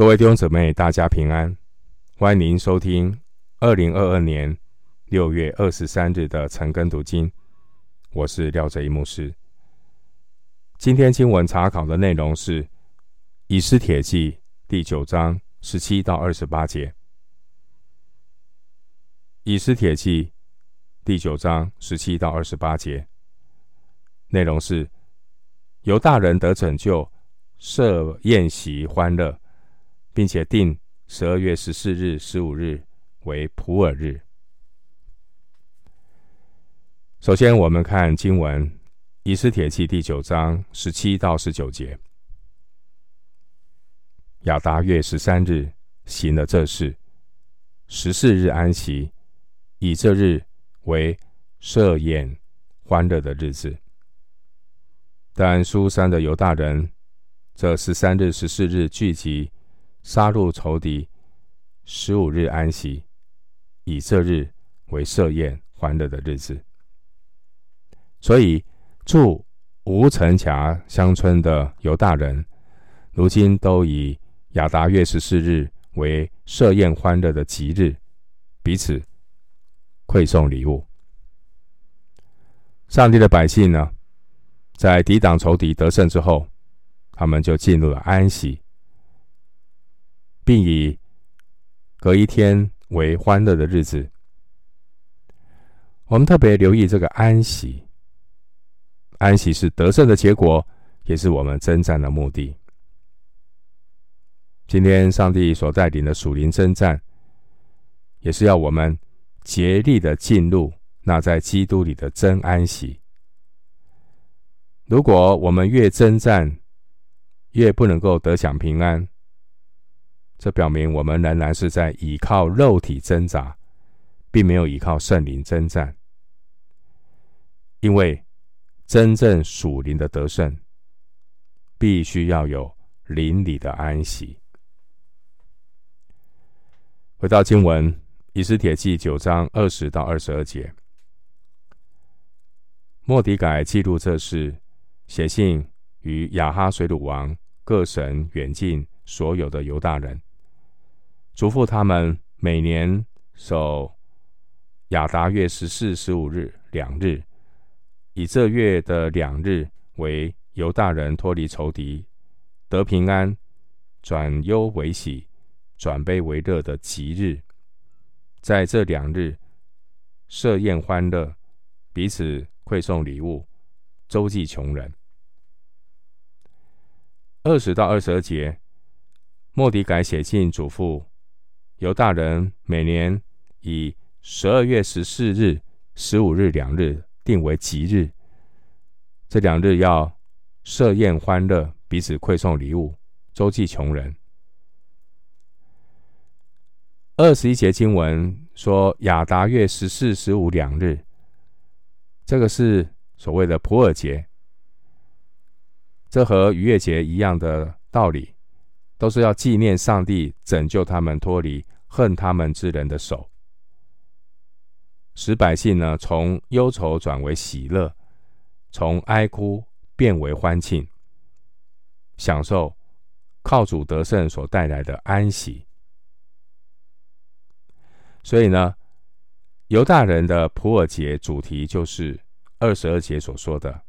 各位弟兄姊妹，大家平安！欢迎您收听二零二二年六月二十三日的晨更读经。我是廖哲一牧师。今天经文查考的内容是《以斯帖记》第九章十七到二十八节。《以斯帖记》第九章十七到二十八节内容是由大人得拯救，设宴席欢乐。并且定十二月十四日、十五日为普珥日。首先，我们看经文《以斯帖记》第九章十七到十九节。亚达月十三日行了这事，十四日安息，以这日为设宴欢乐的日子。但书珊的犹大人，这十三日、十四日聚集。杀戮仇敌，十五日安息，以这日为设宴欢乐的日子。所以住吴城峡乡村的犹大人，如今都以亚达月十四日为设宴欢乐的吉日，彼此馈送礼物。上帝的百姓呢，在抵挡仇敌得胜之后，他们就进入了安息。并以隔一天为欢乐的日子。我们特别留意这个安息。安息是得胜的结果，也是我们征战的目的。今天上帝所带领的属灵征战，也是要我们竭力的进入那在基督里的真安息。如果我们越征战，越不能够得享平安。这表明我们仍然是在依靠肉体挣扎，并没有依靠圣灵征战。因为真正属灵的得胜，必须要有灵里的安息。回到经文，《以斯帖记》九章二十到二十二节，末底改记录这事，写信与亚哈水鲁王、各省远近所有的犹大人。嘱咐他们每年守亚达月十四、十五日两日，以这月的两日为犹大人脱离仇敌、得平安、转忧为喜、转悲为乐的吉日。在这两日设宴欢乐，彼此馈送礼物，周济穷人。二十到二十二节，莫迪改写信嘱咐。犹大人每年以十二月十四日、十五日两日定为吉日，这两日要设宴欢乐，彼此馈送礼物，周济穷人。二十一节经文说亚达月十四、十五两日，这个是所谓的普尔节，这和逾越节一样的道理。都是要纪念上帝拯救他们脱离恨他们之人的手，使百姓呢从忧愁转为喜乐，从哀哭变为欢庆，享受靠主得胜所带来的安息。所以呢，犹大人的普尔节主题就是二十二节所说的：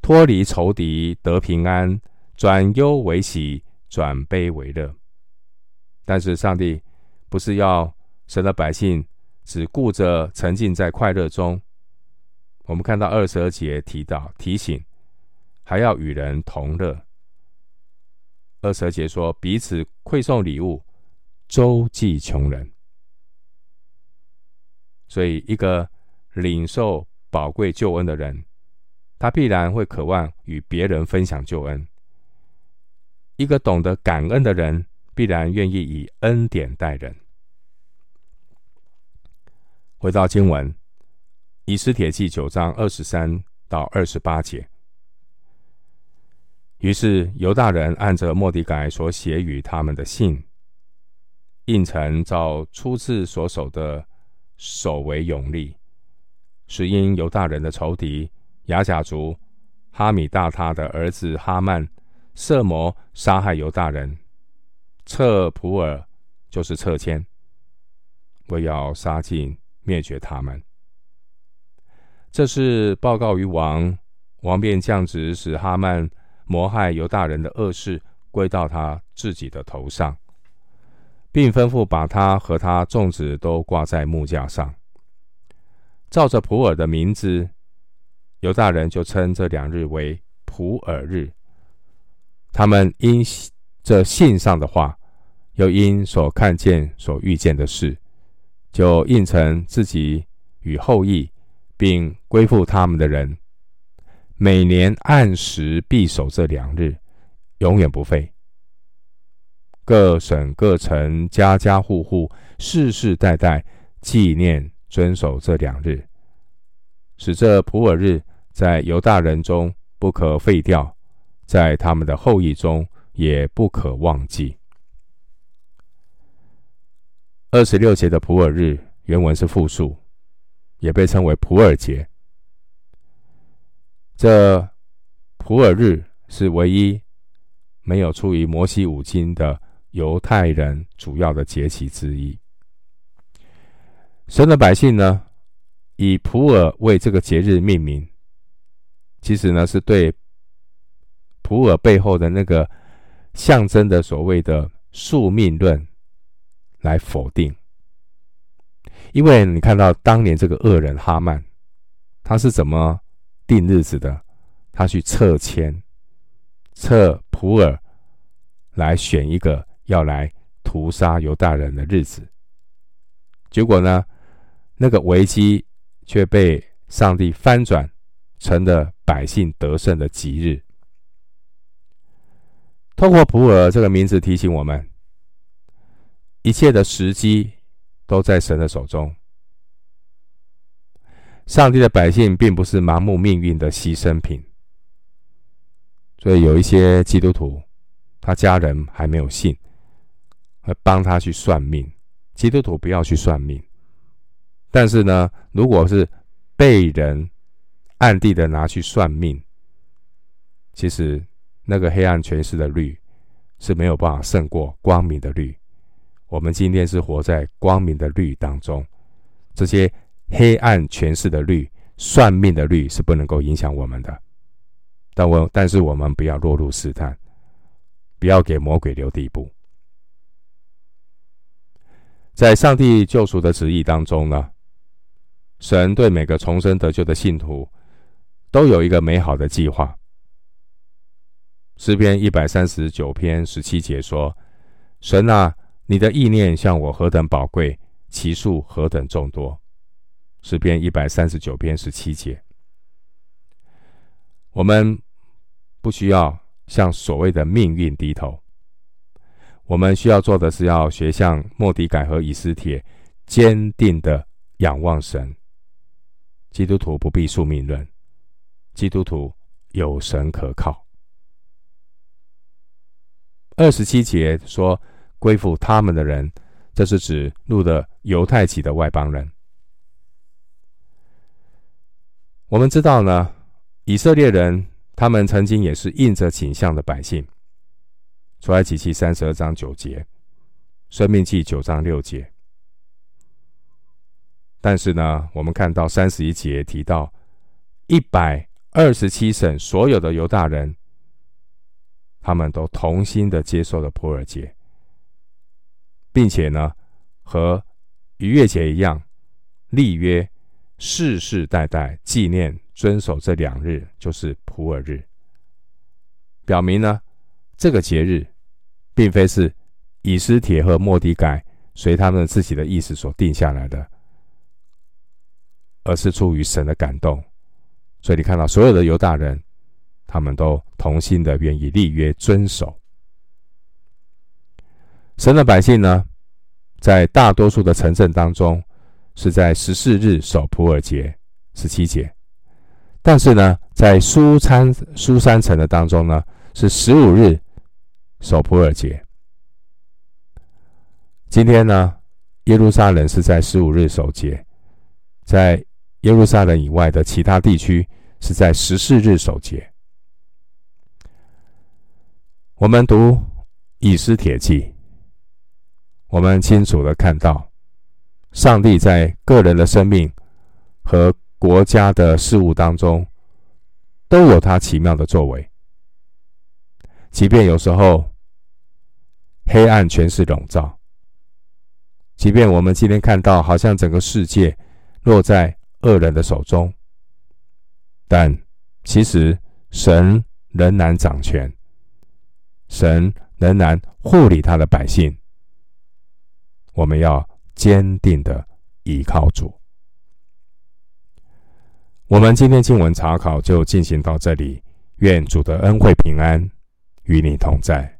脱离仇敌得平安，转忧为喜。转悲为乐，但是上帝不是要神的百姓只顾着沉浸在快乐中。我们看到二十二节提到提醒，还要与人同乐。二十二节说彼此馈送礼物，周济穷人。所以，一个领受宝贵救恩的人，他必然会渴望与别人分享救恩。一个懂得感恩的人，必然愿意以恩典待人。回到经文，《以斯帖记》九章二十三到二十八节。于是犹大人按着末底改所写与他们的信，印成照初次所守的守为永立，是因犹大人的仇敌亚甲族哈米大他的儿子哈曼。设谋杀害犹大人，撤普尔就是撤迁，为要杀尽灭绝他们。这是报告于王，王便降旨，使哈曼谋害犹大人的恶事归到他自己的头上，并吩咐把他和他众子都挂在木架上。照着普珥的名字，犹大人就称这两日为普珥日。他们因这信上的话，又因所看见、所遇见的事，就应承自己与后裔，并归附他们的人，每年按时必守这两日，永远不废。各省各城，家家户户，世世代代纪念遵守这两日，使这普珥日在犹大人中不可废掉。在他们的后裔中也不可忘记。二十六节的普洱日原文是复数，也被称为普洱节。这普洱日是唯一没有出于摩西五经的犹太人主要的节期之一。神的百姓呢，以普洱为这个节日命名，其实呢是对。普洱背后的那个象征的所谓的宿命论来否定，因为你看到当年这个恶人哈曼，他是怎么定日子的？他去撤迁，撤普珥来选一个要来屠杀犹大人的日子，结果呢，那个危机却被上帝翻转成了百姓得胜的吉日。透过普珥这个名字提醒我们，一切的时机都在神的手中。上帝的百姓并不是盲目命运的牺牲品，所以有一些基督徒，他家人还没有信，会帮他去算命。基督徒不要去算命，但是呢，如果是被人暗地的拿去算命，其实。那个黑暗权势的律是没有办法胜过光明的律。我们今天是活在光明的律当中，这些黑暗权势的律、算命的律是不能够影响我们的。但我但是我们不要落入试探，不要给魔鬼留地步。在上帝救赎的旨意当中呢，神对每个重生得救的信徒都有一个美好的计划。诗篇一百三十九篇十七节说：“神啊，你的意念向我何等宝贵，其数何等众多。”诗篇一百三十九篇十七节。我们不需要向所谓的命运低头，我们需要做的是要学像末底改和以斯帖，坚定的仰望神。基督徒不必宿命论，基督徒有神可靠。二十七节说归附他们的人，这是指录的犹太籍的外邦人。我们知道呢，以色列人他们曾经也是印着景象的百姓。出埃及记三十二章九节，申命记九章六节。但是呢，我们看到三十一节提到一百二十七省所有的犹大人。他们都同心的接受了普珥节，并且呢，和逾越节一样，立约世世代代纪念遵守这两日，就是普尔日。表明呢，这个节日并非是以斯帖和莫底改随他们自己的意思所定下来的，而是出于神的感动。所以你看到所有的犹大人。他们都同心的愿意立约遵守。神的百姓呢，在大多数的城镇当中，是在十四日守普尔节，十七节；但是呢，在书珊书珊城的当中呢，是十五日守普尔节。今天呢，耶路撒冷是在十五日守节，在耶路撒冷以外的其他地区是在十四日守节。我们读以斯帖记，我们清楚的看到，上帝在个人的生命和国家的事物当中，都有他奇妙的作为。即便有时候黑暗权势笼罩，即便我们今天看到好像整个世界落在恶人的手中，但其实神仍然掌权，神仍然护理他的百姓。我们要坚定的依靠主。我们今天经文查考就进行到这里，愿主的恩惠平安与你同在。